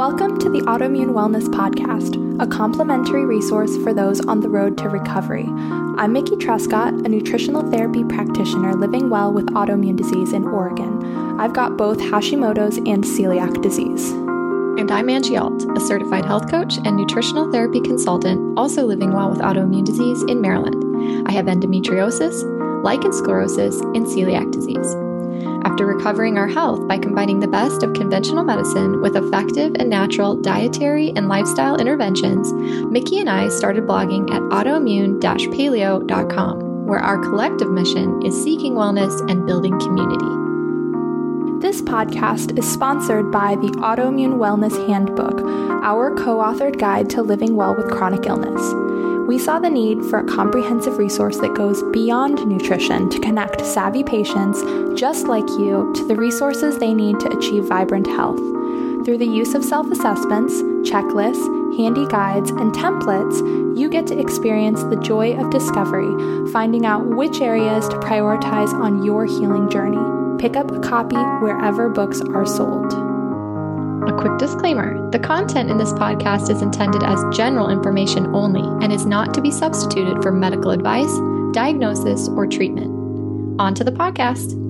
Welcome to the Autoimmune Wellness Podcast, a complimentary resource for those on the road to recovery. I'm Mickey Trescott, a nutritional therapy practitioner living well with autoimmune disease in Oregon. I've got both Hashimoto's and celiac disease. And I'm Angie Alt, a certified health coach and nutritional therapy consultant, also living well with autoimmune disease in Maryland. I have endometriosis, lichen sclerosus, and celiac disease after recovering our health by combining the best of conventional medicine with effective and natural dietary and lifestyle interventions, Mickey and I started blogging at autoimmune paleo.com, where our collective mission is seeking wellness and building community. This podcast is sponsored by the Autoimmune Wellness Handbook, our co authored guide to living well with chronic illness we saw the need for a comprehensive resource that goes beyond nutrition to connect savvy patients just like you to the resources they need to achieve vibrant health. Through the use of self assessments, checklists, handy guides, and templates, you get to experience the joy of discovery, finding out which areas to prioritize on your healing journey. Pick up a copy wherever books are sold. A quick disclaimer the content in this podcast is intended as general information only and is not to be substituted for medical advice, diagnosis, or treatment. On to the podcast.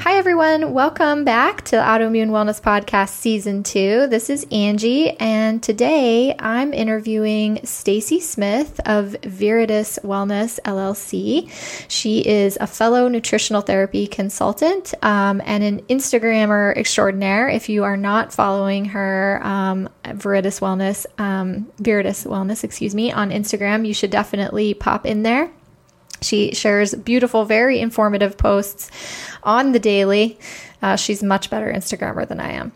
Hi, everyone. Welcome back to the Autoimmune Wellness Podcast Season 2. This is Angie, and today I'm interviewing Stacy Smith of Viridis Wellness LLC. She is a fellow nutritional therapy consultant um, and an Instagrammer extraordinaire. If you are not following her, um, Viridis Wellness, um, Viridis Wellness, excuse me, on Instagram, you should definitely pop in there. She shares beautiful, very informative posts on the daily. Uh, she's much better Instagrammer than I am.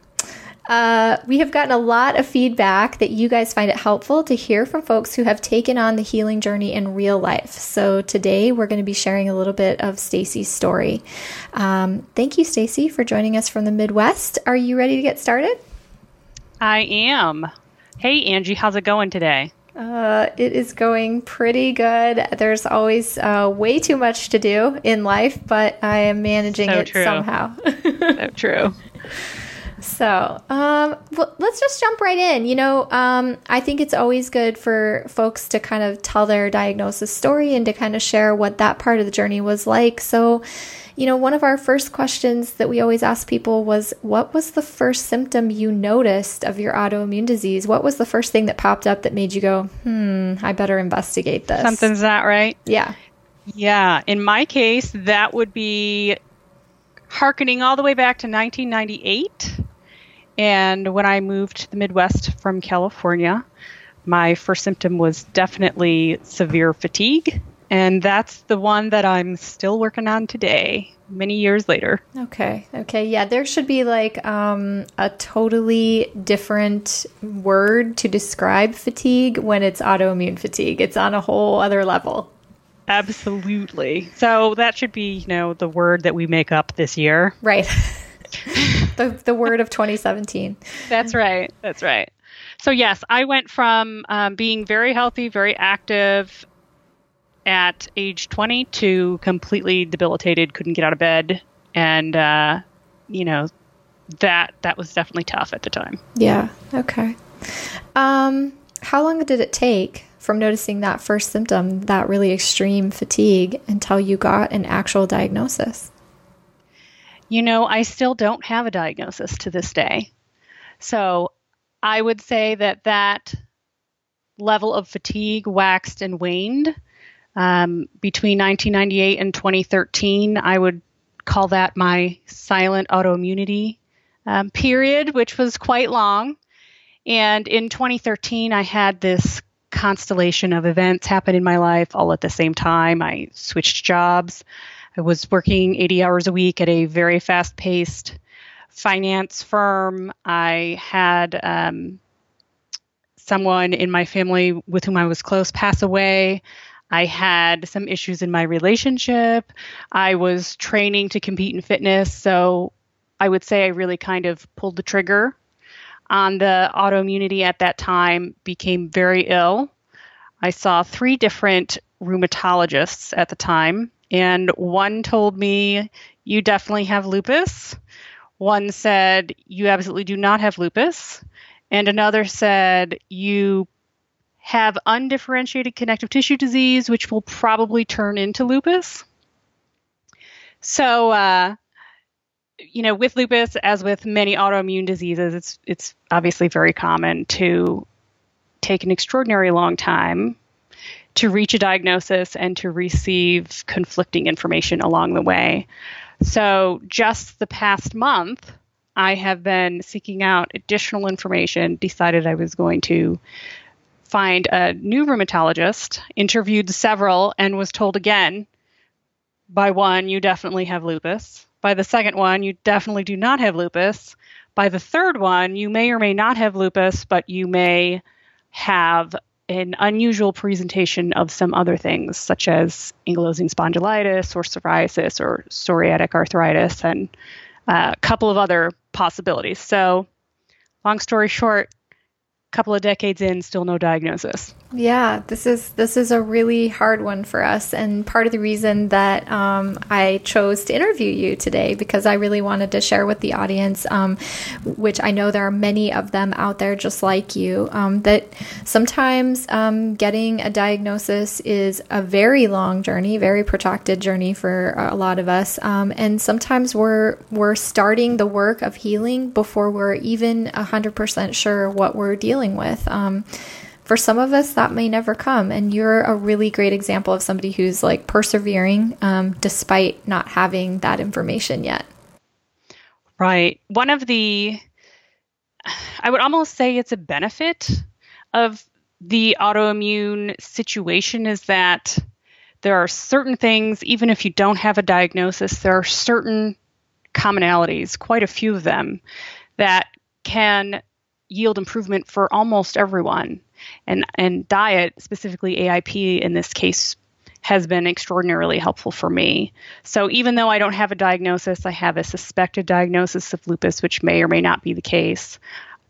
Uh, we have gotten a lot of feedback that you guys find it helpful to hear from folks who have taken on the healing journey in real life. So today we're going to be sharing a little bit of Stacy's story. Um, thank you, Stacy, for joining us from the Midwest. Are you ready to get started? I am. Hey, Angie, how's it going today? Uh, it is going pretty good. There's always uh, way too much to do in life, but I am managing so it true. somehow. so true. So, um, well, let's just jump right in. You know, um, I think it's always good for folks to kind of tell their diagnosis story and to kind of share what that part of the journey was like. So, you know, one of our first questions that we always ask people was what was the first symptom you noticed of your autoimmune disease? What was the first thing that popped up that made you go, hmm, I better investigate this? Something's not right. Yeah. Yeah. In my case, that would be harkening all the way back to 1998. And when I moved to the Midwest from California, my first symptom was definitely severe fatigue and that's the one that I'm still working on today, many years later. Okay. Okay. Yeah, there should be like um, a totally different word to describe fatigue when it's autoimmune fatigue. It's on a whole other level. Absolutely. So that should be, you know, the word that we make up this year. Right. the the word of 2017. That's right. That's right. So yes, I went from um, being very healthy, very active, at age 20 to completely debilitated, couldn't get out of bed, and uh, you know that that was definitely tough at the time. Yeah. Okay. Um, how long did it take from noticing that first symptom, that really extreme fatigue, until you got an actual diagnosis? You know, I still don't have a diagnosis to this day. So I would say that that level of fatigue waxed and waned um, between 1998 and 2013, I would call that my silent autoimmunity um, period, which was quite long. And in 2013, I had this constellation of events happen in my life all at the same time. I switched jobs. I was working 80 hours a week at a very fast paced finance firm. I had um, someone in my family with whom I was close pass away. I had some issues in my relationship. I was training to compete in fitness. So I would say I really kind of pulled the trigger on the autoimmunity at that time, became very ill. I saw three different rheumatologists at the time, and one told me, You definitely have lupus. One said, You absolutely do not have lupus. And another said, You have undifferentiated connective tissue disease, which will probably turn into lupus. So, uh, you know, with lupus, as with many autoimmune diseases, it's it's obviously very common to take an extraordinary long time to reach a diagnosis and to receive conflicting information along the way. So, just the past month, I have been seeking out additional information, decided I was going to find a new rheumatologist, interviewed several, and was told again by one, you definitely have lupus. By the second one, you definitely do not have lupus. By the third one, you may or may not have lupus, but you may have an unusual presentation of some other things, such as ankylosing spondylitis or psoriasis or psoriatic arthritis, and uh, a couple of other possibilities. So, long story short, couple of decades in still no diagnosis. Yeah this is this is a really hard one for us. And part of the reason that um, i chose to interview you today because i really wanted to share with the audience um, which i know there are many of them out there just like you um, that sometimes um, getting a diagnosis is a very long journey very protracted journey for a lot of us. Um, and sometimes we're we're starting the work of healing before we're even 100% sure what we're dealing dealing with. Um, for some of us, that may never come. And you're a really great example of somebody who's like persevering um, despite not having that information yet. Right. One of the, I would almost say it's a benefit of the autoimmune situation is that there are certain things, even if you don't have a diagnosis, there are certain commonalities, quite a few of them, that can yield improvement for almost everyone. And and diet, specifically AIP in this case, has been extraordinarily helpful for me. So even though I don't have a diagnosis, I have a suspected diagnosis of lupus, which may or may not be the case.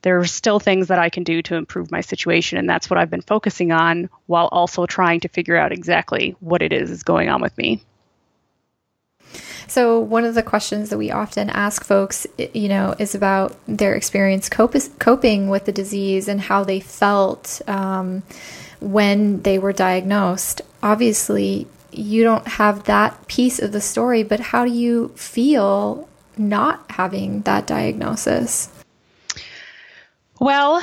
There are still things that I can do to improve my situation, and that's what I've been focusing on while also trying to figure out exactly what it is is going on with me. So, one of the questions that we often ask folks, you know, is about their experience cop- coping with the disease and how they felt um, when they were diagnosed. Obviously, you don't have that piece of the story, but how do you feel not having that diagnosis? Well,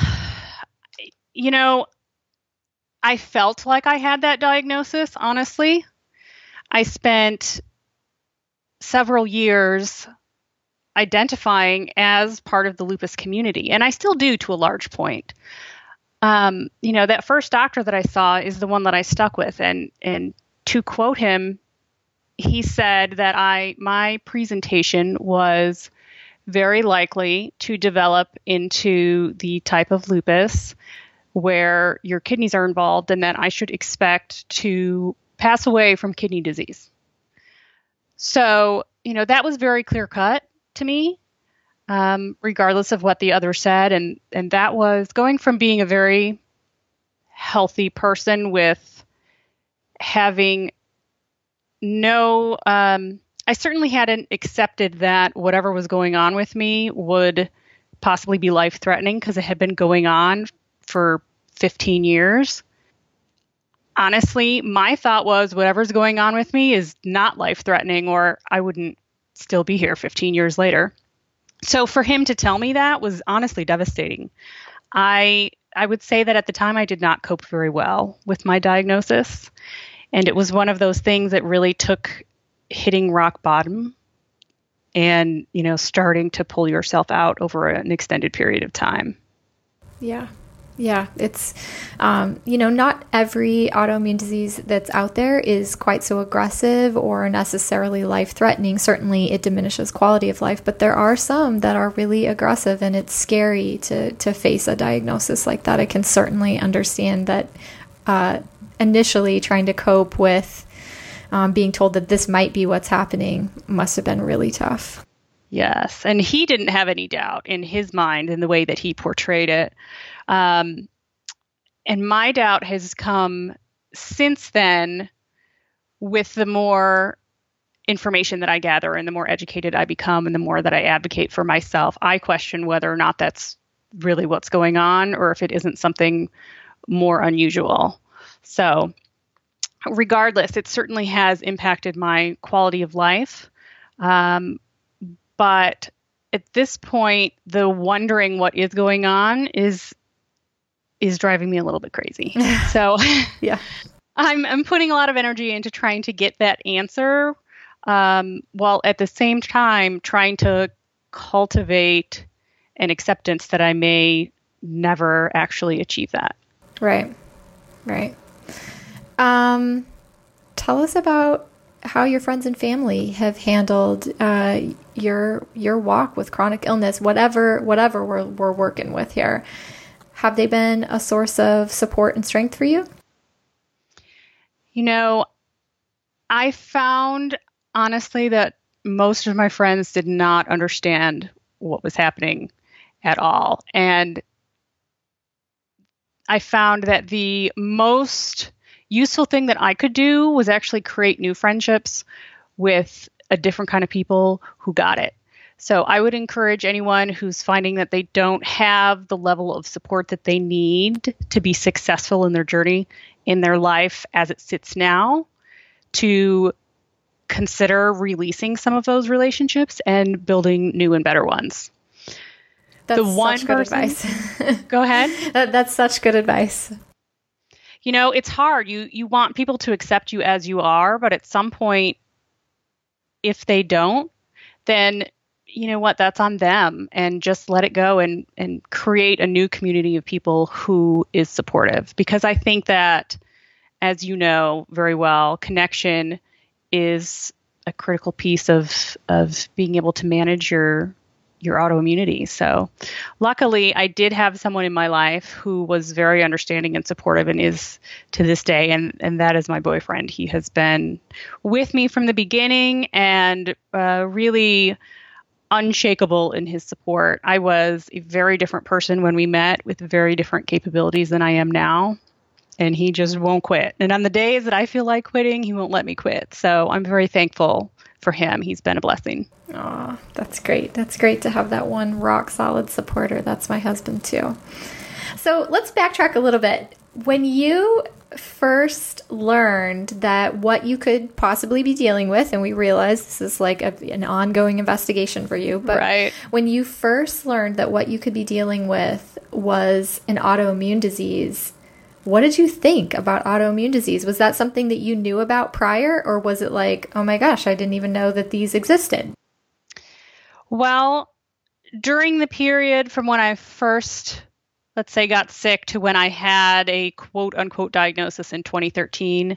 you know, I felt like I had that diagnosis, honestly. I spent several years identifying as part of the lupus community, and I still do to a large point. Um, you know, that first doctor that I saw is the one that I stuck with, and and to quote him, he said that I my presentation was very likely to develop into the type of lupus where your kidneys are involved and that I should expect to pass away from kidney disease. So, you know, that was very clear cut to me, um, regardless of what the other said. And, and that was going from being a very healthy person with having no, um, I certainly hadn't accepted that whatever was going on with me would possibly be life threatening because it had been going on for 15 years honestly, my thought was whatever's going on with me is not life threatening, or I wouldn't still be here 15 years later. So for him to tell me that was honestly devastating. I I would say that at the time I did not cope very well with my diagnosis, and it was one of those things that really took hitting rock bottom and you know starting to pull yourself out over an extended period of time. Yeah, yeah, it's, um, you know, not every autoimmune disease that's out there is quite so aggressive or necessarily life threatening. Certainly, it diminishes quality of life, but there are some that are really aggressive, and it's scary to, to face a diagnosis like that. I can certainly understand that uh, initially trying to cope with um, being told that this might be what's happening must have been really tough. Yes, and he didn't have any doubt in his mind in the way that he portrayed it. Um, and my doubt has come since then with the more information that I gather and the more educated I become and the more that I advocate for myself, I question whether or not that's really what's going on or if it isn't something more unusual. So, regardless, it certainly has impacted my quality of life. Um, but at this point, the wondering what is going on is is driving me a little bit crazy. so, yeah, I'm I'm putting a lot of energy into trying to get that answer, um, while at the same time trying to cultivate an acceptance that I may never actually achieve that. Right, right. Um, tell us about how your friends and family have handled uh, your your walk with chronic illness, whatever whatever we're we're working with here. Have they been a source of support and strength for you? You know, I found honestly that most of my friends did not understand what was happening at all. And I found that the most useful thing that I could do was actually create new friendships with a different kind of people who got it. So I would encourage anyone who's finding that they don't have the level of support that they need to be successful in their journey in their life as it sits now to consider releasing some of those relationships and building new and better ones. That's the one such good person, advice. go ahead. That, that's such good advice you know it's hard you you want people to accept you as you are but at some point if they don't then you know what that's on them and just let it go and and create a new community of people who is supportive because i think that as you know very well connection is a critical piece of of being able to manage your your autoimmunity. So, luckily, I did have someone in my life who was very understanding and supportive and is to this day, and, and that is my boyfriend. He has been with me from the beginning and uh, really unshakable in his support. I was a very different person when we met with very different capabilities than I am now. And he just won't quit. And on the days that I feel like quitting, he won't let me quit. So I'm very thankful for him. He's been a blessing. Oh, that's great. That's great to have that one rock solid supporter. That's my husband too. So let's backtrack a little bit. When you first learned that what you could possibly be dealing with, and we realize this is like a, an ongoing investigation for you, but right. when you first learned that what you could be dealing with was an autoimmune disease, what did you think about autoimmune disease? Was that something that you knew about prior, or was it like, oh my gosh, I didn't even know that these existed? Well, during the period from when I first, let's say, got sick to when I had a quote unquote diagnosis in 2013,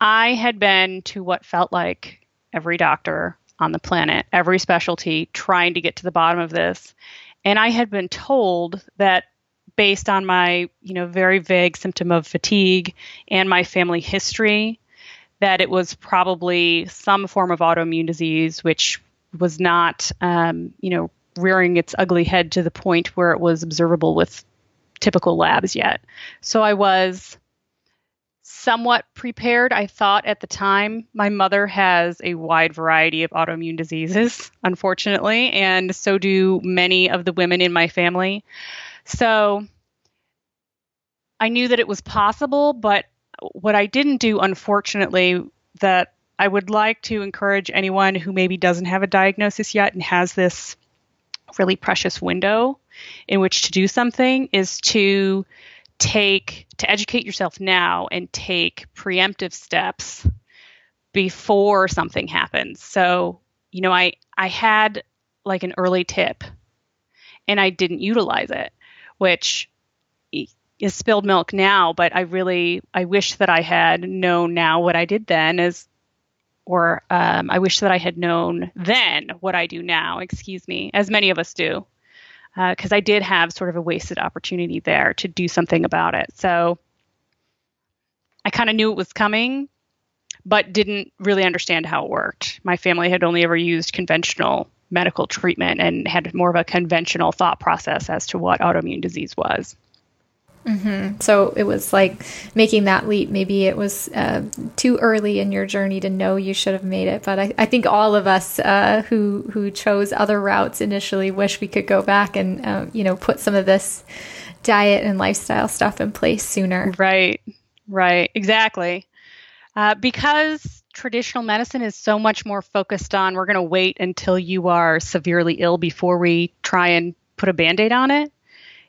I had been to what felt like every doctor on the planet, every specialty, trying to get to the bottom of this. And I had been told that based on my, you know, very vague symptom of fatigue and my family history that it was probably some form of autoimmune disease, which was not, um, you know, rearing its ugly head to the point where it was observable with typical labs yet. So I was somewhat prepared. I thought at the time my mother has a wide variety of autoimmune diseases, unfortunately, and so do many of the women in my family. So I knew that it was possible, but what I didn't do, unfortunately, that I would like to encourage anyone who maybe doesn't have a diagnosis yet and has this really precious window in which to do something is to take to educate yourself now and take preemptive steps before something happens. So, you know, I I had like an early tip and I didn't utilize it, which is spilled milk now, but I really I wish that I had known now what I did then as or um, I wish that I had known then what I do now, excuse me, as many of us do. Because uh, I did have sort of a wasted opportunity there to do something about it. So I kind of knew it was coming, but didn't really understand how it worked. My family had only ever used conventional medical treatment and had more of a conventional thought process as to what autoimmune disease was. Mm-hmm. So it was like making that leap. Maybe it was uh, too early in your journey to know you should have made it. But I, I think all of us uh, who who chose other routes initially wish we could go back and uh, you know put some of this diet and lifestyle stuff in place sooner. Right. Right. Exactly. Uh, because traditional medicine is so much more focused on we're going to wait until you are severely ill before we try and put a band-aid on it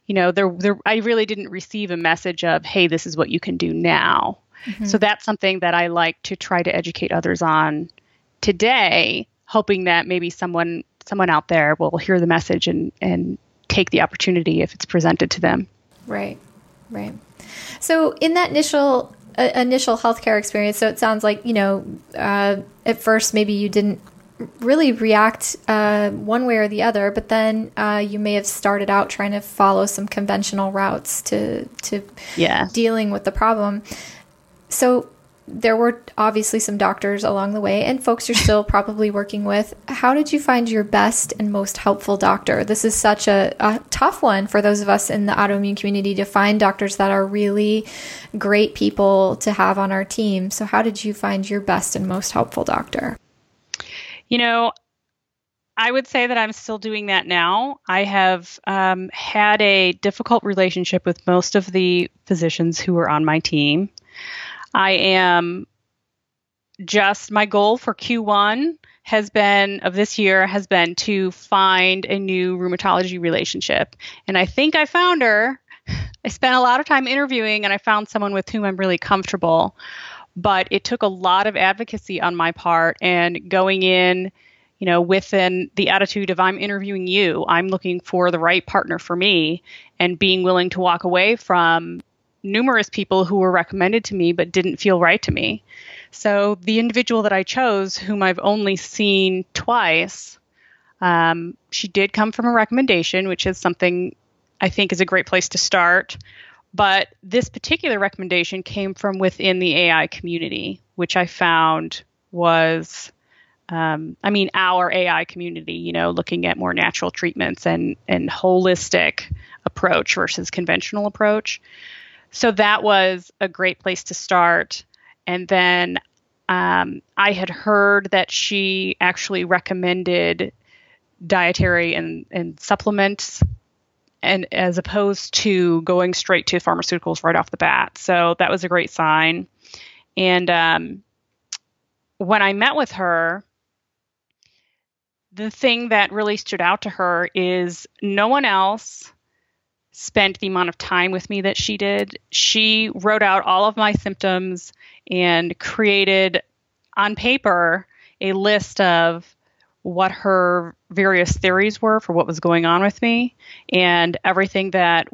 you know there, there i really didn't receive a message of hey this is what you can do now. Mm-hmm. so that's something that i like to try to educate others on today hoping that maybe someone someone out there will hear the message and and take the opportunity if it's presented to them. Right right. So in that initial uh, initial healthcare experience so it sounds like you know uh, at first maybe you didn't really react uh, one way or the other, but then uh, you may have started out trying to follow some conventional routes to to yeah. dealing with the problem. So there were obviously some doctors along the way and folks you're still probably working with. How did you find your best and most helpful doctor? This is such a, a, tough one for those of us in the autoimmune community to find doctors that are really great people to have on our team. So, how did you find your best and most helpful doctor? You know, I would say that I'm still doing that now. I have um, had a difficult relationship with most of the physicians who were on my team. I am just, my goal for Q1 has been, of this year, has been to find a new rheumatology relationship. And I think I found her. I spent a lot of time interviewing and I found someone with whom I'm really comfortable but it took a lot of advocacy on my part and going in you know within the attitude of i'm interviewing you. I'm looking for the right partner for me and being willing to walk away from numerous people who were recommended to me but didn't feel right to me. So the individual that i chose whom i've only seen twice um, she did come from a recommendation which is something i think is a great place to start but this particular recommendation came from within the AI community, which I found was, um, I mean, our AI community, you know, looking at more natural treatments and, and holistic approach versus conventional approach. So that was a great place to start. And then um, I had heard that she actually recommended dietary and, and supplements and as opposed to going straight to pharmaceuticals right off the bat. So that was a great sign. And um, when I met with her, the thing that really stood out to her is no one else spent the amount of time with me that she did. She wrote out all of my symptoms and created on paper a list of what her various theories were for what was going on with me and everything that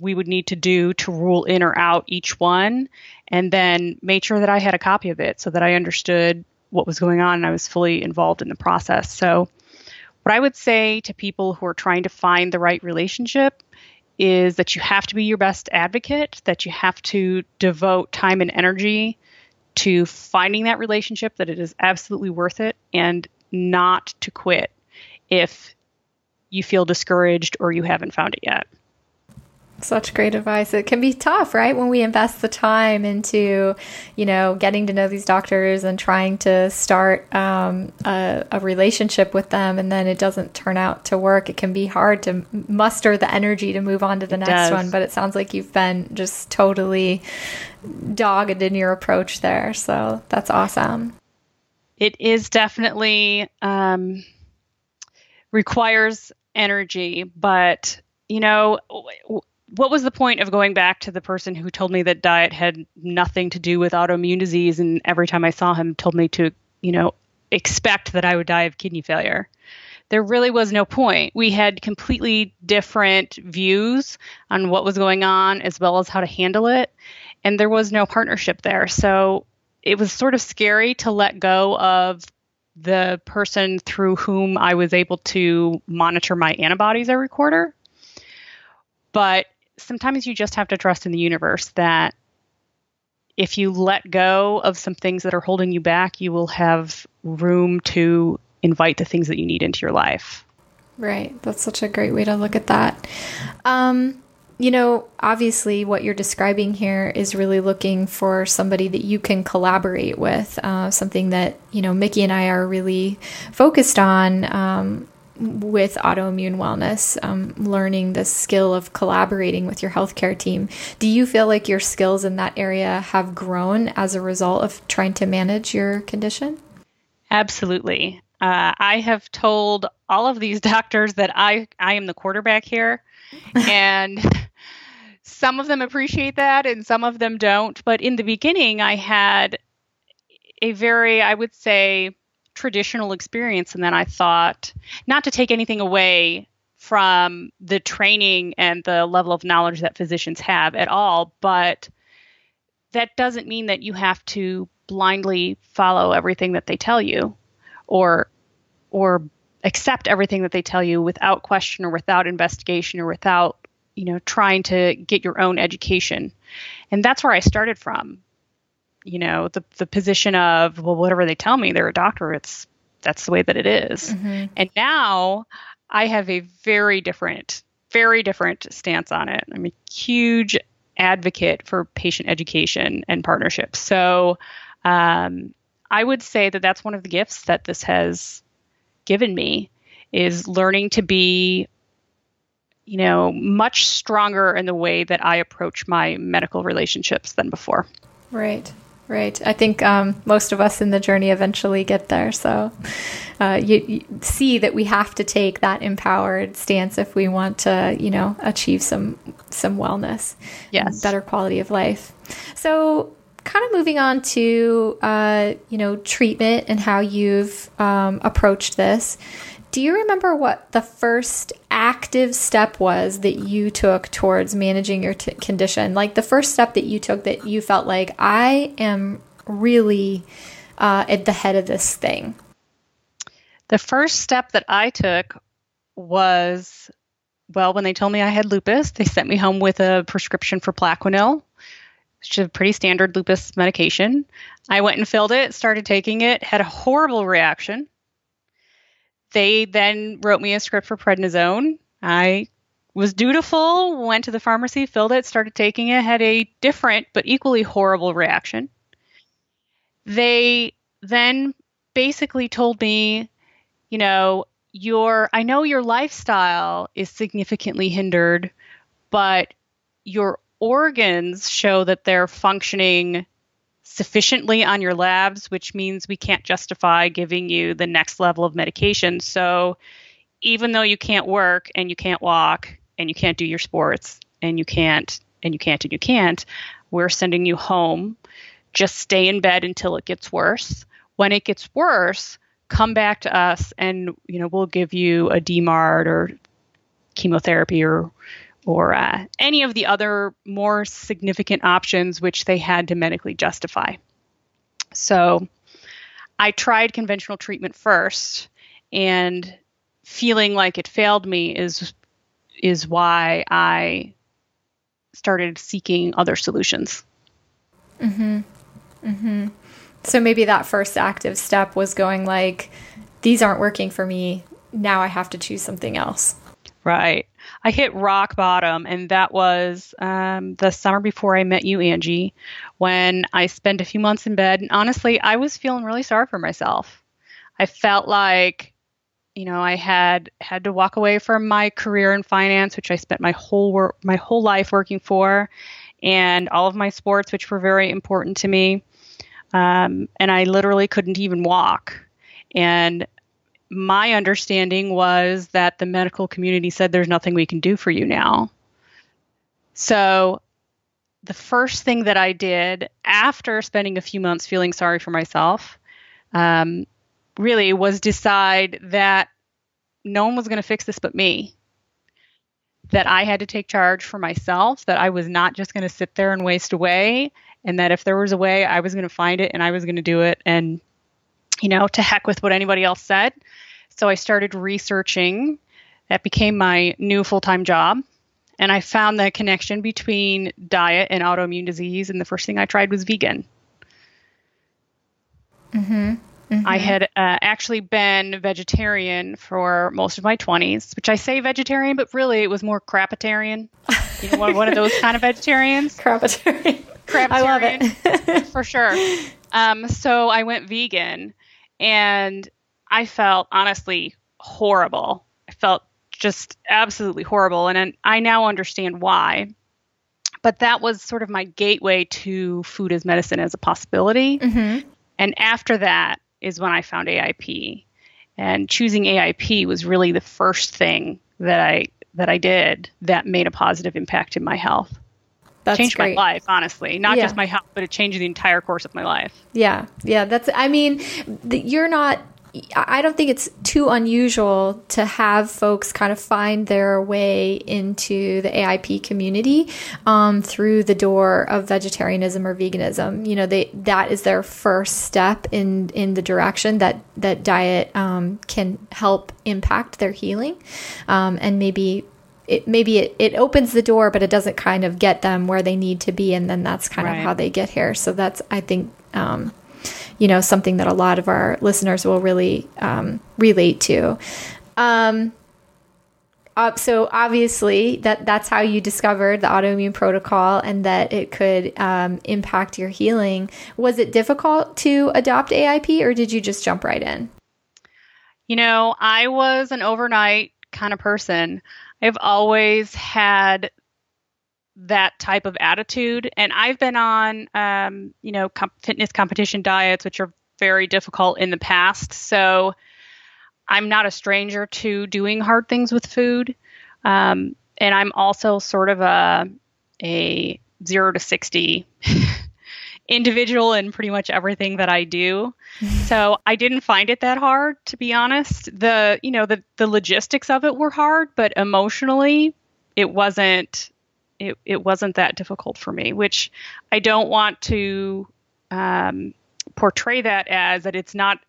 we would need to do to rule in or out each one, and then made sure that I had a copy of it so that I understood what was going on and I was fully involved in the process. So, what I would say to people who are trying to find the right relationship is that you have to be your best advocate, that you have to devote time and energy to finding that relationship, that it is absolutely worth it, and not to quit if you feel discouraged or you haven't found it yet. Such great advice. It can be tough, right? When we invest the time into, you know, getting to know these doctors and trying to start um, a, a, relationship with them, and then it doesn't turn out to work. It can be hard to muster the energy to move on to the it next does. one. But it sounds like you've been just totally dogged in your approach there. So that's awesome it is definitely um, requires energy, but you know, what was the point of going back to the person who told me that diet had nothing to do with autoimmune disease, and every time I saw him, told me to, you know, expect that I would die of kidney failure? There really was no point. We had completely different views on what was going on as well as how to handle it, and there was no partnership there. So it was sort of scary to let go of the person through whom I was able to monitor my antibodies every quarter. But sometimes you just have to trust in the universe that if you let go of some things that are holding you back, you will have room to invite the things that you need into your life. Right. That's such a great way to look at that. Um, you know, obviously, what you're describing here is really looking for somebody that you can collaborate with. Uh, something that you know Mickey and I are really focused on um, with autoimmune wellness, um, learning the skill of collaborating with your healthcare team. Do you feel like your skills in that area have grown as a result of trying to manage your condition? Absolutely. Uh, I have told all of these doctors that I I am the quarterback here, and some of them appreciate that and some of them don't. But in the beginning, I had a very, I would say, traditional experience. And then I thought, not to take anything away from the training and the level of knowledge that physicians have at all, but that doesn't mean that you have to blindly follow everything that they tell you or or accept everything that they tell you without question or without investigation or without you know trying to get your own education and that's where i started from you know the the position of well whatever they tell me they're a doctor it's that's the way that it is. Mm-hmm. and now i have a very different very different stance on it i'm a huge advocate for patient education and partnerships so um, i would say that that's one of the gifts that this has given me is learning to be you know, much stronger in the way that I approach my medical relationships than before. Right, right. I think um, most of us in the journey eventually get there. So uh, you, you, see that we have to take that empowered stance if we want to, you know, achieve some some wellness, yes, better quality of life. So kind of moving on to uh, you know treatment and how you've um, approached this do you remember what the first active step was that you took towards managing your t- condition? Like the first step that you took that you felt like, I am really uh, at the head of this thing? The first step that I took was well, when they told me I had lupus, they sent me home with a prescription for Plaquenil, which is a pretty standard lupus medication. I went and filled it, started taking it, had a horrible reaction they then wrote me a script for prednisone. I was dutiful, went to the pharmacy, filled it, started taking it, had a different but equally horrible reaction. They then basically told me, you know, your I know your lifestyle is significantly hindered, but your organs show that they're functioning sufficiently on your labs, which means we can't justify giving you the next level of medication. So even though you can't work and you can't walk and you can't do your sports and you can't and you can't and you can't, we're sending you home. Just stay in bed until it gets worse. When it gets worse, come back to us and you know we'll give you a DMARD or chemotherapy or or uh, any of the other more significant options which they had to medically justify. So I tried conventional treatment first, and feeling like it failed me is is why I started seeking other solutions. Mhm. Mhm. So maybe that first active step was going like these aren't working for me. Now I have to choose something else. Right. I hit rock bottom, and that was um, the summer before I met you, Angie, when I spent a few months in bed. And honestly, I was feeling really sorry for myself. I felt like, you know, I had had to walk away from my career in finance, which I spent my whole work, my whole life working for, and all of my sports, which were very important to me. Um, and I literally couldn't even walk. And my understanding was that the medical community said there's nothing we can do for you now. So the first thing that I did after spending a few months feeling sorry for myself um, really was decide that no one was going to fix this but me. That I had to take charge for myself, that I was not just going to sit there and waste away, and that if there was a way, I was going to find it and I was going to do it. And you know, to heck with what anybody else said. So I started researching. That became my new full time job. And I found the connection between diet and autoimmune disease. And the first thing I tried was vegan. Mm-hmm. Mm-hmm. I had uh, actually been vegetarian for most of my 20s, which I say vegetarian, but really it was more crapitarian. You know, one, one of those kind of vegetarians. Crapitarian. Crabitarian, I love it. for sure. Um, so I went vegan, and I felt honestly horrible. I felt just absolutely horrible, and I now understand why. But that was sort of my gateway to food as medicine as a possibility. Mm-hmm. And after that is when I found AIP. And choosing AIP was really the first thing that I that I did that made a positive impact in my health. That's changed great. my life, honestly. Not Yeah. just my health, but it changed the entire course of my life. Yeah, yeah. That's. I mean, the, you're not. I don't think it's too unusual to have folks kind of find their way into the AIP community um, through the door of vegetarianism or veganism. You know, they that is their first step in in the direction that that diet um, can help impact their healing, um, and maybe it maybe it, it opens the door, but it doesn't kind of get them where they need to be, and then that's kind Right. of how they get here. So that's I think um, you know something that a lot of our listeners will really um, relate to. Um, uh, so obviously that that's how you discovered the autoimmune protocol and that it could um, impact your healing. Was it difficult to adopt AIP, or did you just jump right in? You know, I was an overnight kind of person. I've always had that type of attitude, and I've been on, um, you know, fitness competition diets, which are very difficult in the past. So I'm not a stranger to doing hard things with food, um, and I'm also sort of a a zero to sixty individual in pretty much everything that I do. So I didn't find it that hard, to be honest. The you know the the logistics of it were hard, but emotionally, it wasn't it it wasn't that difficult for me. Which I don't want to um, portray that as that it's not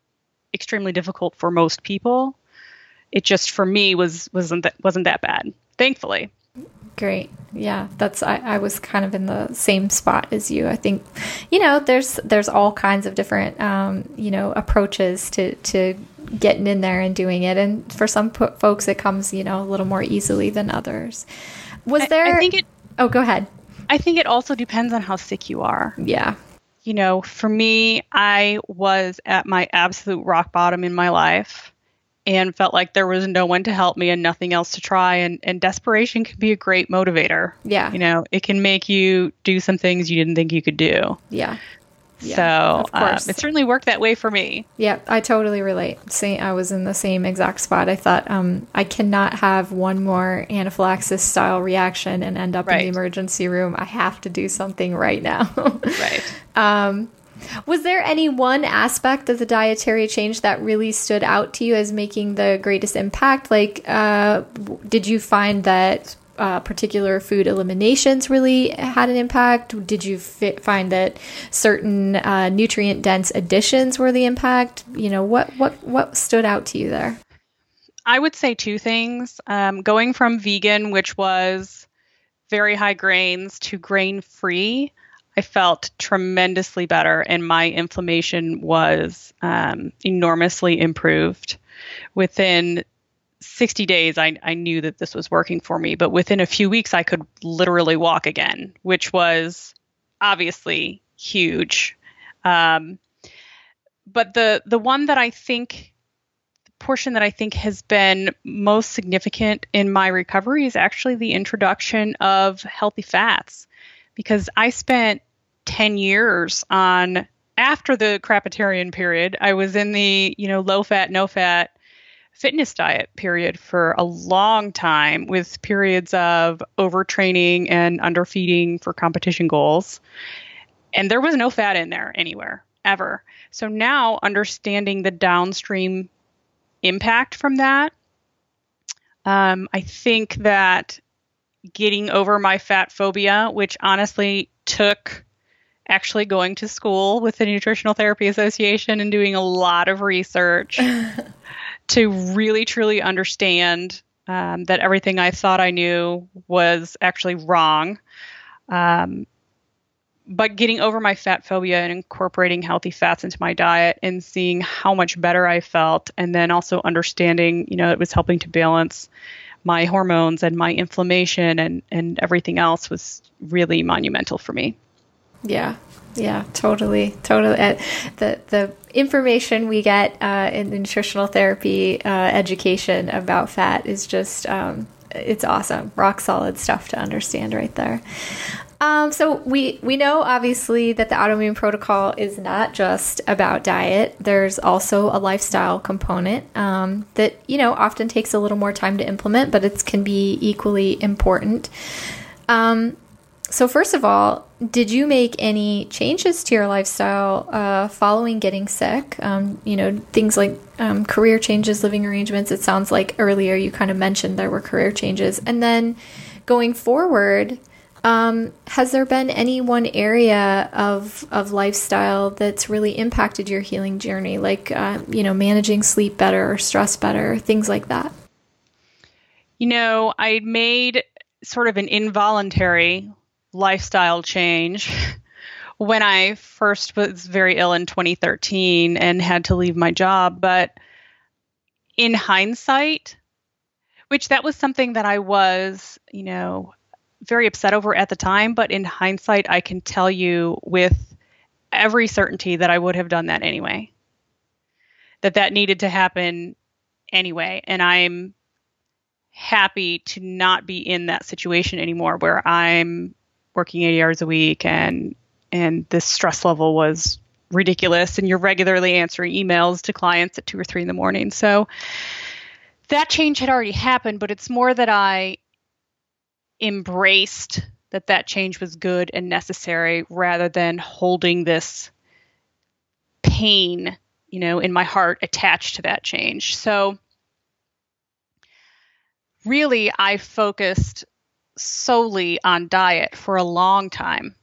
extremely difficult for most people. It just for me was wasn't that wasn't that bad. Thankfully. Great. Yeah, that's I, I was kind of in the same spot as you. I think, you know, there's there's all kinds of different um, you know approaches to to getting in there and doing it, and for some po- folks it comes you know a little more easily than others. Was I- there? I think it oh, go ahead. I think it also depends on how sick you are. Yeah. you know, for me, I was at my absolute rock bottom in my life and felt like there was no one to help me and nothing else to try. And, and desperation can be a great motivator. Yeah. You know, it can make you do some things you didn't think you could do. Yeah. Yeah, so of uh, it certainly worked that way for me. Yeah, I totally relate. Same, I was in the same exact spot. I thought um, I cannot have one more anaphylaxis style reaction and end up in the emergency room. I have to do something right now. Right. Um, was there any one aspect of the dietary change that really stood out to you as making the greatest impact? Like, uh, did you find that uh, particular food eliminations really had an impact? Did you fi- find that certain uh, nutrient dense additions were the impact? You know, what what what stood out to you there? I would say two things. Um, going from vegan, which was very high grains, to grain free, I felt tremendously better, and my inflammation was um, enormously improved. Within 60 days, I, I knew that this was working for me, but within a few weeks, I could literally walk again, which was obviously huge. Um, but the the one that I think the portion that I think has been most significant in my recovery is actually the introduction of healthy fats because I spent 10 years on after the crapitarian period I was in the you know low fat no fat fitness diet period for a long time with periods of overtraining and underfeeding for competition goals and there was no fat in there anywhere ever so now understanding the downstream impact from that. Um, I think that getting over my fat phobia, which honestly took actually going to school with the Nutritional Therapy Association and doing a lot of research to really truly understand um, that everything I thought I knew was actually wrong. Um, but getting over my fat phobia and incorporating healthy fats into my diet and seeing how much better I felt, and then also understanding, you know, it was helping to balance my hormones and my inflammation and, and everything else was really monumental for me. Yeah, yeah, totally, totally. The the information we get uh, in nutritional therapy uh, education about fat is just um, it's awesome, rock solid stuff to understand right there. Um, so we we know obviously that the autoimmune protocol is not just about diet. There's also a lifestyle component um, that you know often takes a little more time to implement, but it can be equally important. Um, so first of all, did you make any changes to your lifestyle uh, following getting sick? Um, you know, things like um, career changes, living arrangements. It sounds like earlier you kind of mentioned there were career changes, and then going forward, um, has there been any one area of of lifestyle that's really impacted your healing journey, like uh, you know, managing sleep better or stress better, things like that? You know, I made sort of an involuntary lifestyle change when I first was very ill in 2013 and had to leave my job. But in hindsight, which that was something that I was, you know, very upset over at the time, but in hindsight, I can tell you with every certainty that I would have done that anyway. That that needed to happen anyway, and I'm happy to not be in that situation anymore where I'm working 80 hours a week and and this stress level was ridiculous and you're regularly answering emails to clients at 2 or 3 in the morning. So that change had already happened, but it's more that I embraced that that change was good and necessary rather than holding this pain, you know, in my heart attached to that change. So really I focused solely on diet for a long time.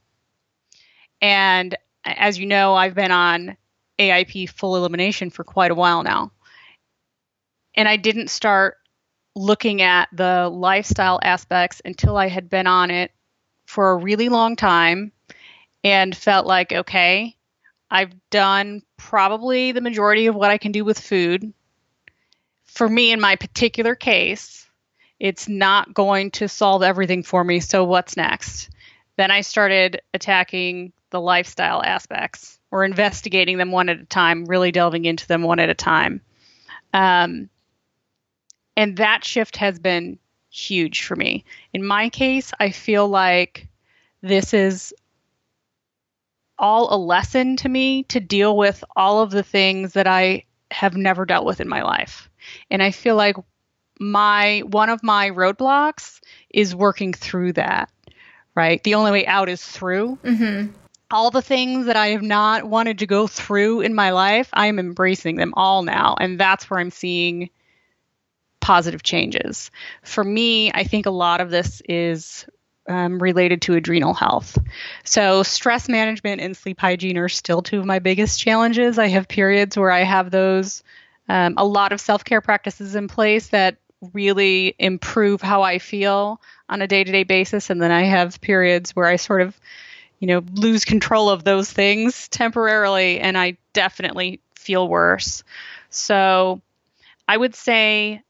And as you know, I've been on AIP full elimination for quite a while now. And I didn't start looking at the lifestyle aspects until I had been on it for a really long time and felt like, okay, I've done probably the majority of what I can do with food. For me, in my particular case, it's not going to solve everything for me. So what's next? Then I started attacking the lifestyle aspects or investigating them one at a time, really delving into them one at a time. Um, and that shift has been huge for me. In my case, I feel like this is all a lesson to me to deal with all of the things that I have never dealt with in my life. And I feel like my one of my roadblocks is working through that right the only way out is through mm-hmm. all the things that i have not wanted to go through in my life i am embracing them all now and that's where i'm seeing positive changes for me i think a lot of this is um, related to adrenal health. So, stress management and sleep hygiene are still two of my biggest challenges. I have periods where I have those, um, a lot of self care practices in place that really improve how I feel on a day to day basis. And then I have periods where I sort of, you know, lose control of those things temporarily and I definitely feel worse. So I would say,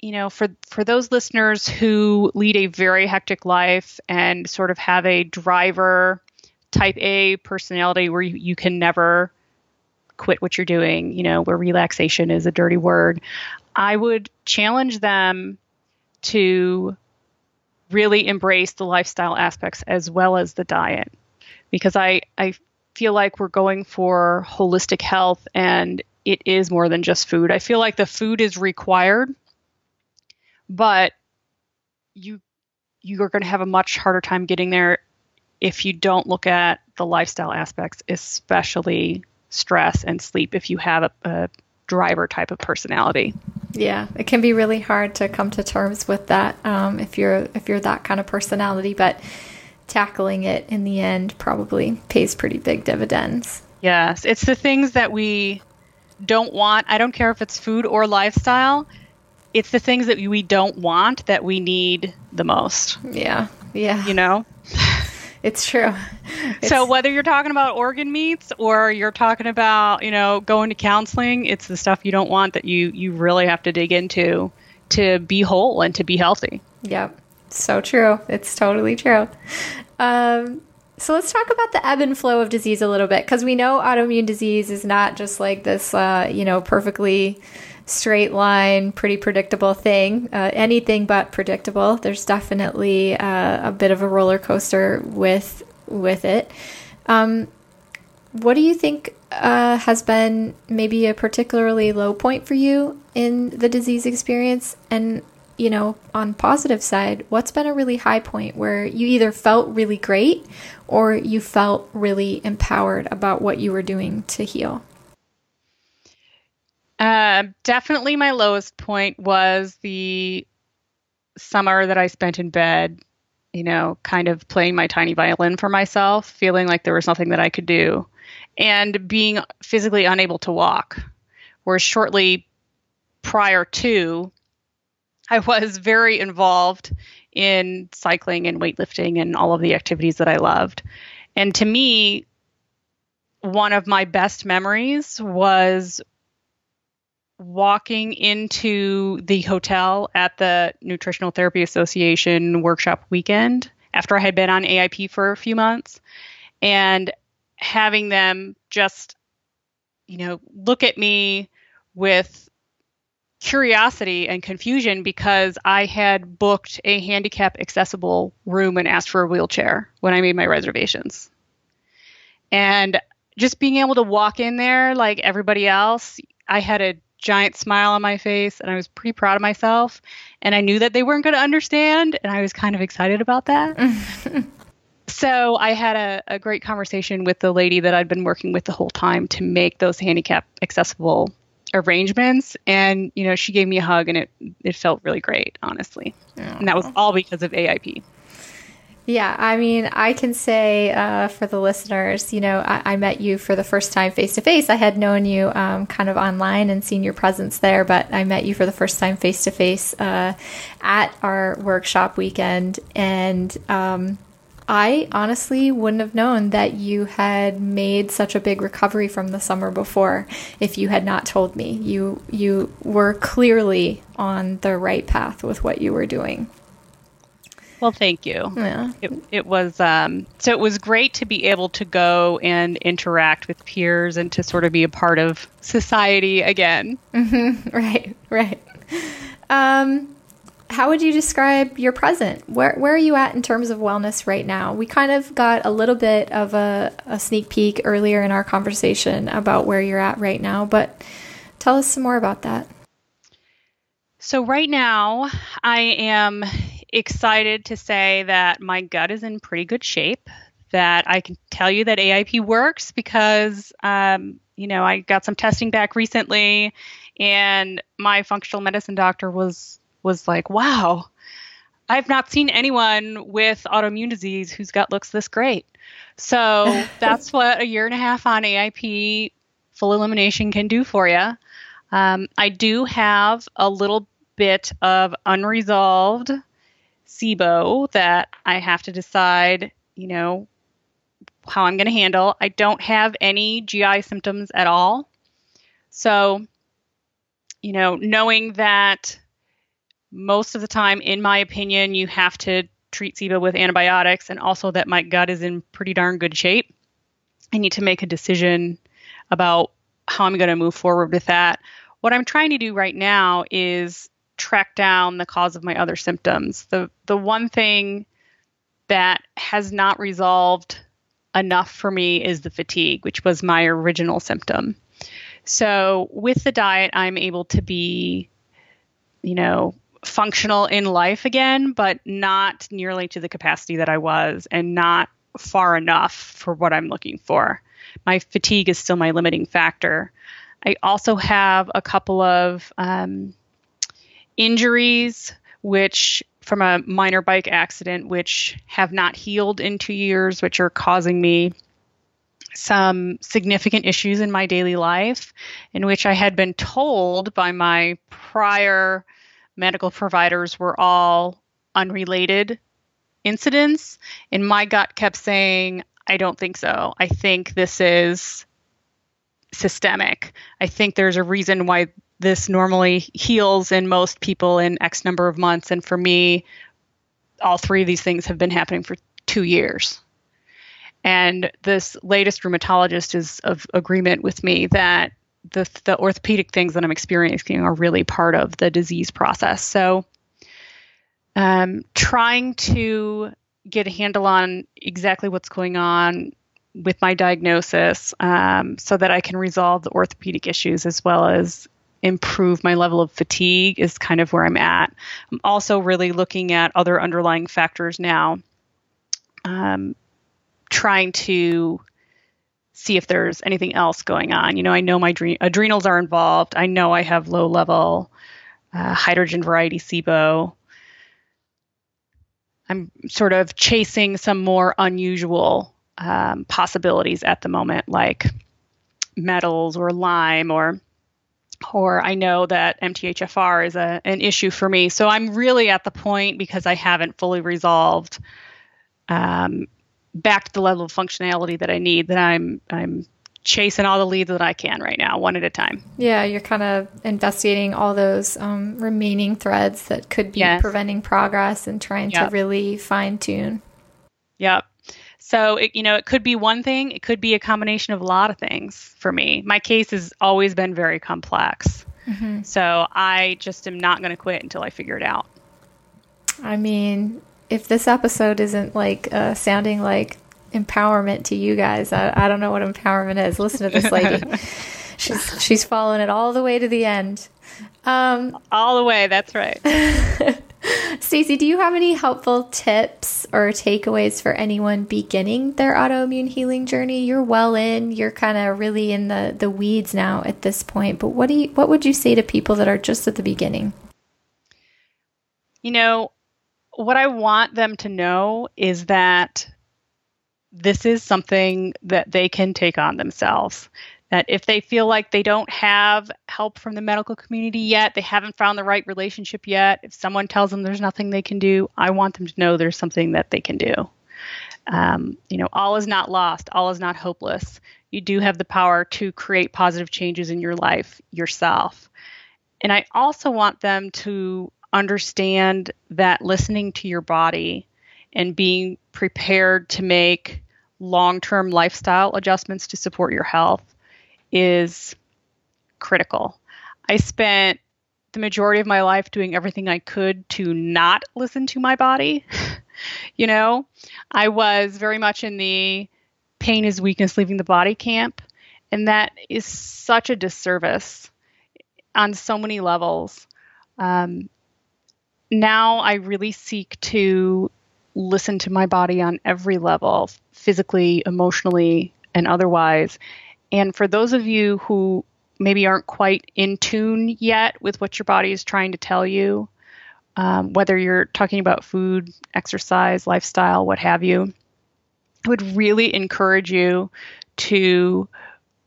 you know, for for those listeners who lead a very hectic life and sort of have a driver type A personality where you, you can never quit what you're doing, you know, where relaxation is a dirty word. I would challenge them to really embrace the lifestyle aspects as well as the diet because I, I feel like we're going for holistic health and it is more than just food. I feel like the food is required, but you you are going to have a much harder time getting there if you don't look at the lifestyle aspects, especially stress and sleep if you have a, a driver type of personality. Yeah, it can be really hard to come to terms with that um, if you're if you're that kind of personality, but tackling it in the end probably pays pretty big dividends. Yes, it's the things that we don't want. I don't care if it's food or lifestyle. It's the things that we don't want that we need the most. Yeah. Yeah. You know? It's true. It's, so whether you're talking about organ meats or you're talking about, you know, going to counseling, it's the stuff you don't want that you you really have to dig into to be whole and to be healthy. Yep. So true. It's totally true. Um, so let's talk about the ebb and flow of disease a little bit because we know autoimmune disease is not just like this, uh, you know, perfectly straight line, pretty predictable thing. Uh, anything but predictable. There's definitely uh, a bit of a roller coaster with with it. Um, what do you think uh, has been maybe a particularly low point for you in the disease experience? And you know, on positive side, what's been a really high point where you either felt really great or you felt really empowered about what you were doing to heal? Uh, definitely my lowest point was the summer that I spent in bed, you know, kind of playing my tiny violin for myself, feeling like there was nothing that I could do, and being physically unable to walk. Whereas shortly prior to, I was very involved in cycling and weightlifting and all of the activities that I loved. And to me, one of my best memories was walking into the hotel at the Nutritional Therapy Association workshop weekend after I had been on AIP for a few months and having them just, you know, look at me with curiosity and confusion because I had booked a handicap accessible room and asked for a wheelchair when I made my reservations. And just being able to walk in there like everybody else, I had a giant smile on my face and I was pretty proud of myself. And I knew that they weren't going to understand. And I was kind of excited about that. so I had a, a, great conversation with the lady that I'd been working with the whole time to make those handicap accessible arrangements. And, you know, she gave me a hug and it, it felt really great, honestly. Aww. And that was all because of AIP. Yeah, I mean, I can say uh, for the listeners, you know, I, I, met you for the first time face to face. I had known you um, kind of online and seen your presence there, but I met you for the first time face to face at our workshop weekend. And um, I honestly wouldn't have known that you had made such a big recovery from the summer before if you had not told me. You you were clearly on the right path with what you were doing. Well, thank you. Yeah. It, it was um, so it was great to be able to go and interact with peers and to sort of be a part of society again. Mm-hmm. Right, right. Um, how would you describe your present? Where where are you at in terms of wellness right now? We kind of got a little bit of a, a sneak peek earlier in our conversation about where you're at right now, but tell us some more about that. So right now, I am excited to say that my gut is in pretty good shape. That I can tell you that AIP works because, um, you know, I got some testing back recently, and my functional medicine doctor was was like, "Wow, I've not seen anyone with autoimmune disease whose gut looks this great." So that's what a year and a half on AIP full elimination can do for you. Um, I do have a little bit of unresolved SIBO that I have to decide, you know, how I'm going to handle. I don't have any GI symptoms at all. So, you know, knowing that most of the time, in my opinion, you have to treat SIBO with antibiotics, and also that my gut is in pretty darn good shape, I need to make a decision about how I'm going to move forward with that. What I'm trying to do right now is track down the cause of my other symptoms. The the one thing that has not resolved enough for me is the fatigue, which was my original symptom. So with the diet, I'm able to be, you know, functional in life again, but not nearly to the capacity that I was and not far enough for what I'm looking for. My fatigue is still my limiting factor. I also have a couple of um, injuries, which from a minor bike accident, which have not healed in two years, which are causing me some significant issues in my daily life, in which I had been told by my prior medical providers were all unrelated incidents. And my gut kept saying, I don't think so. I think this is systemic. I think there's a reason why this normally heals in most people in X number of months. And for me, all three of these things have been happening for two years. And this latest rheumatologist is of agreement with me that the, the orthopedic things that I'm experiencing are really part of the disease process. So, um, trying to get a handle on exactly what's going on with my diagnosis um, so that I can resolve the orthopedic issues as well as improve my level of fatigue is kind of where I'm at. I'm also really looking at other underlying factors now, um, trying to see if there's anything else going on. You know, I know my adre- adrenals are involved. I know I have low level uh, hydrogen variety SIBO. I'm sort of chasing some more unusual um, possibilities at the moment, like metals or Lyme or or I know that MTHFR is a, an issue for me. So I'm really at the point because I haven't fully resolved um, back to the level of functionality that I need that I'm I'm chasing all the leads that I can right now, one at a time. Yeah, you're kind of investigating all those um, remaining threads that could be yes. preventing progress and trying yep. to really fine tune. Yep. So it, you know, it could be one thing. It could be a combination of a lot of things for me. My case has always been very complex. Mm-hmm. So I just am not going to quit until I figure it out. I mean, if this episode isn't like uh, sounding like empowerment to you guys. I, I don't know what empowerment is. Listen to this lady. she's she's following it all the way to the end. Um, all the way. That's right. Stacy, do you have any helpful tips or takeaways for anyone beginning their autoimmune healing journey? You're well in. You're kind of really in the the weeds now at this point. But what do you what would you say to people that are just at the beginning? You know, what I want them to know is that this is something that they can take on themselves. That if they feel like they don't have help from the medical community yet, they haven't found the right relationship yet, if someone tells them there's nothing they can do, I want them to know there's something that they can do. Um, you know, all is not lost, all is not hopeless. You do have the power to create positive changes in your life yourself. And I also want them to understand that listening to your body and being prepared to make long term lifestyle adjustments to support your health is critical. I spent the majority of my life doing everything I could to not listen to my body. you know, I was very much in the pain is weakness leaving the body camp. And that is such a disservice on so many levels. Um, now I really seek to listen to my body on every level physically, emotionally, and otherwise. And for those of you who maybe aren't quite in tune yet with what your body is trying to tell you, um, whether you're talking about food, exercise, lifestyle, what have you, I would really encourage you to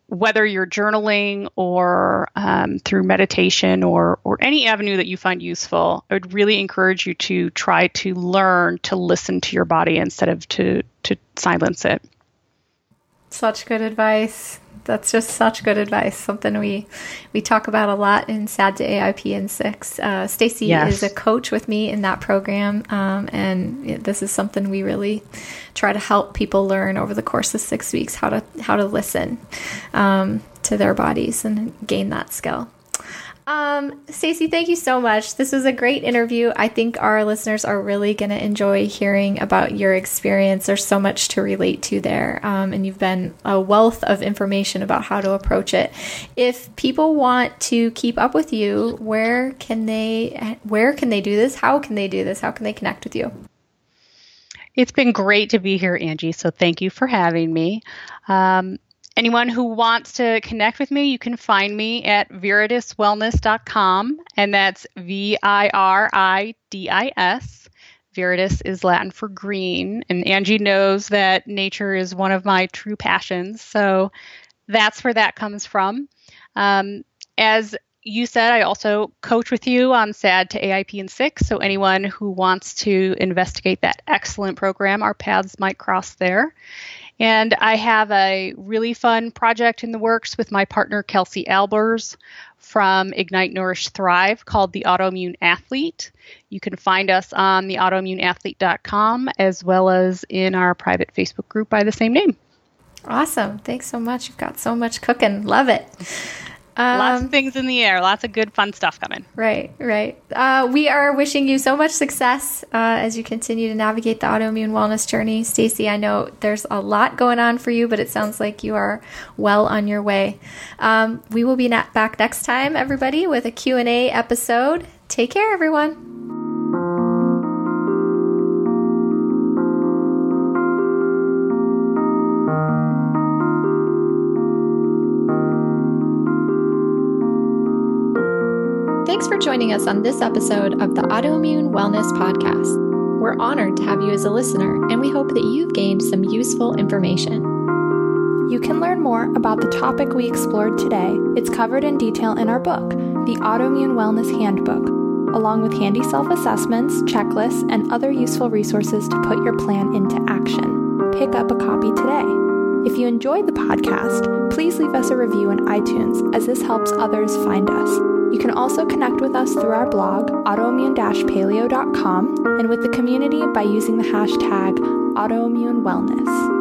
whether you're journaling or um, through meditation or or any avenue that you find useful, I would really encourage you to try to learn to listen to your body instead of to to silence it. Such good advice that's just such good advice. Something we we talk about a lot in SAD to AIP and six. Uh, Stacy yes. is a coach with me in that program, um, and this is something we really try to help people learn over the course of six weeks how to how to listen um, to their bodies and gain that skill. Um, Stacy, thank you so much. This was a great interview. I think our listeners are really going to enjoy hearing about your experience. There's so much to relate to there, um, and you've been a wealth of information about how to approach it. If people want to keep up with you, where can they? Where can they do this? How can they do this? How can they connect with you? It's been great to be here, Angie. So thank you for having me. Um, anyone who wants to connect with me, you can find me at viridiswellness.com, and that's V I R I D I S. Viridis is Latin for green, and Angie knows that nature is one of my true passions, so that's where that comes from. Um, as you said, I also coach with you on SAD to AIP and six. So anyone who wants to investigate that excellent program, our paths might cross there. And I have a really fun project in the works with my partner, Kelsey Albers, from Ignite Nourish Thrive called The Autoimmune Athlete. You can find us on the autoimmuneathlete.com as well as in our private Facebook group by the same name. Awesome. Thanks so much. You've got so much cooking. Love it. Um, lots of things in the air, lots of good, fun stuff coming. Right, right. Uh, we are wishing you so much success uh, as you continue to navigate the autoimmune wellness journey. Stacy, I know there's a lot going on for you, but it sounds like you are well on your way. Um, we will be back next time, everybody, with a Q&A episode. Take care, everyone. Joining us on this episode of the Autoimmune Wellness Podcast. We're honored to have you as a listener, and we hope that you've gained some useful information. You can learn more about the topic we explored today. It's covered in detail in our book, The Autoimmune Wellness Handbook, along with handy self assessments, checklists, and other useful resources to put your plan into action. Pick up a copy today. If you enjoyed the podcast, please leave us a review in iTunes as this helps others find us. You can also connect with us through our blog, autoimmune-paleo.com, and with the community by using the hashtag autoimmune wellness.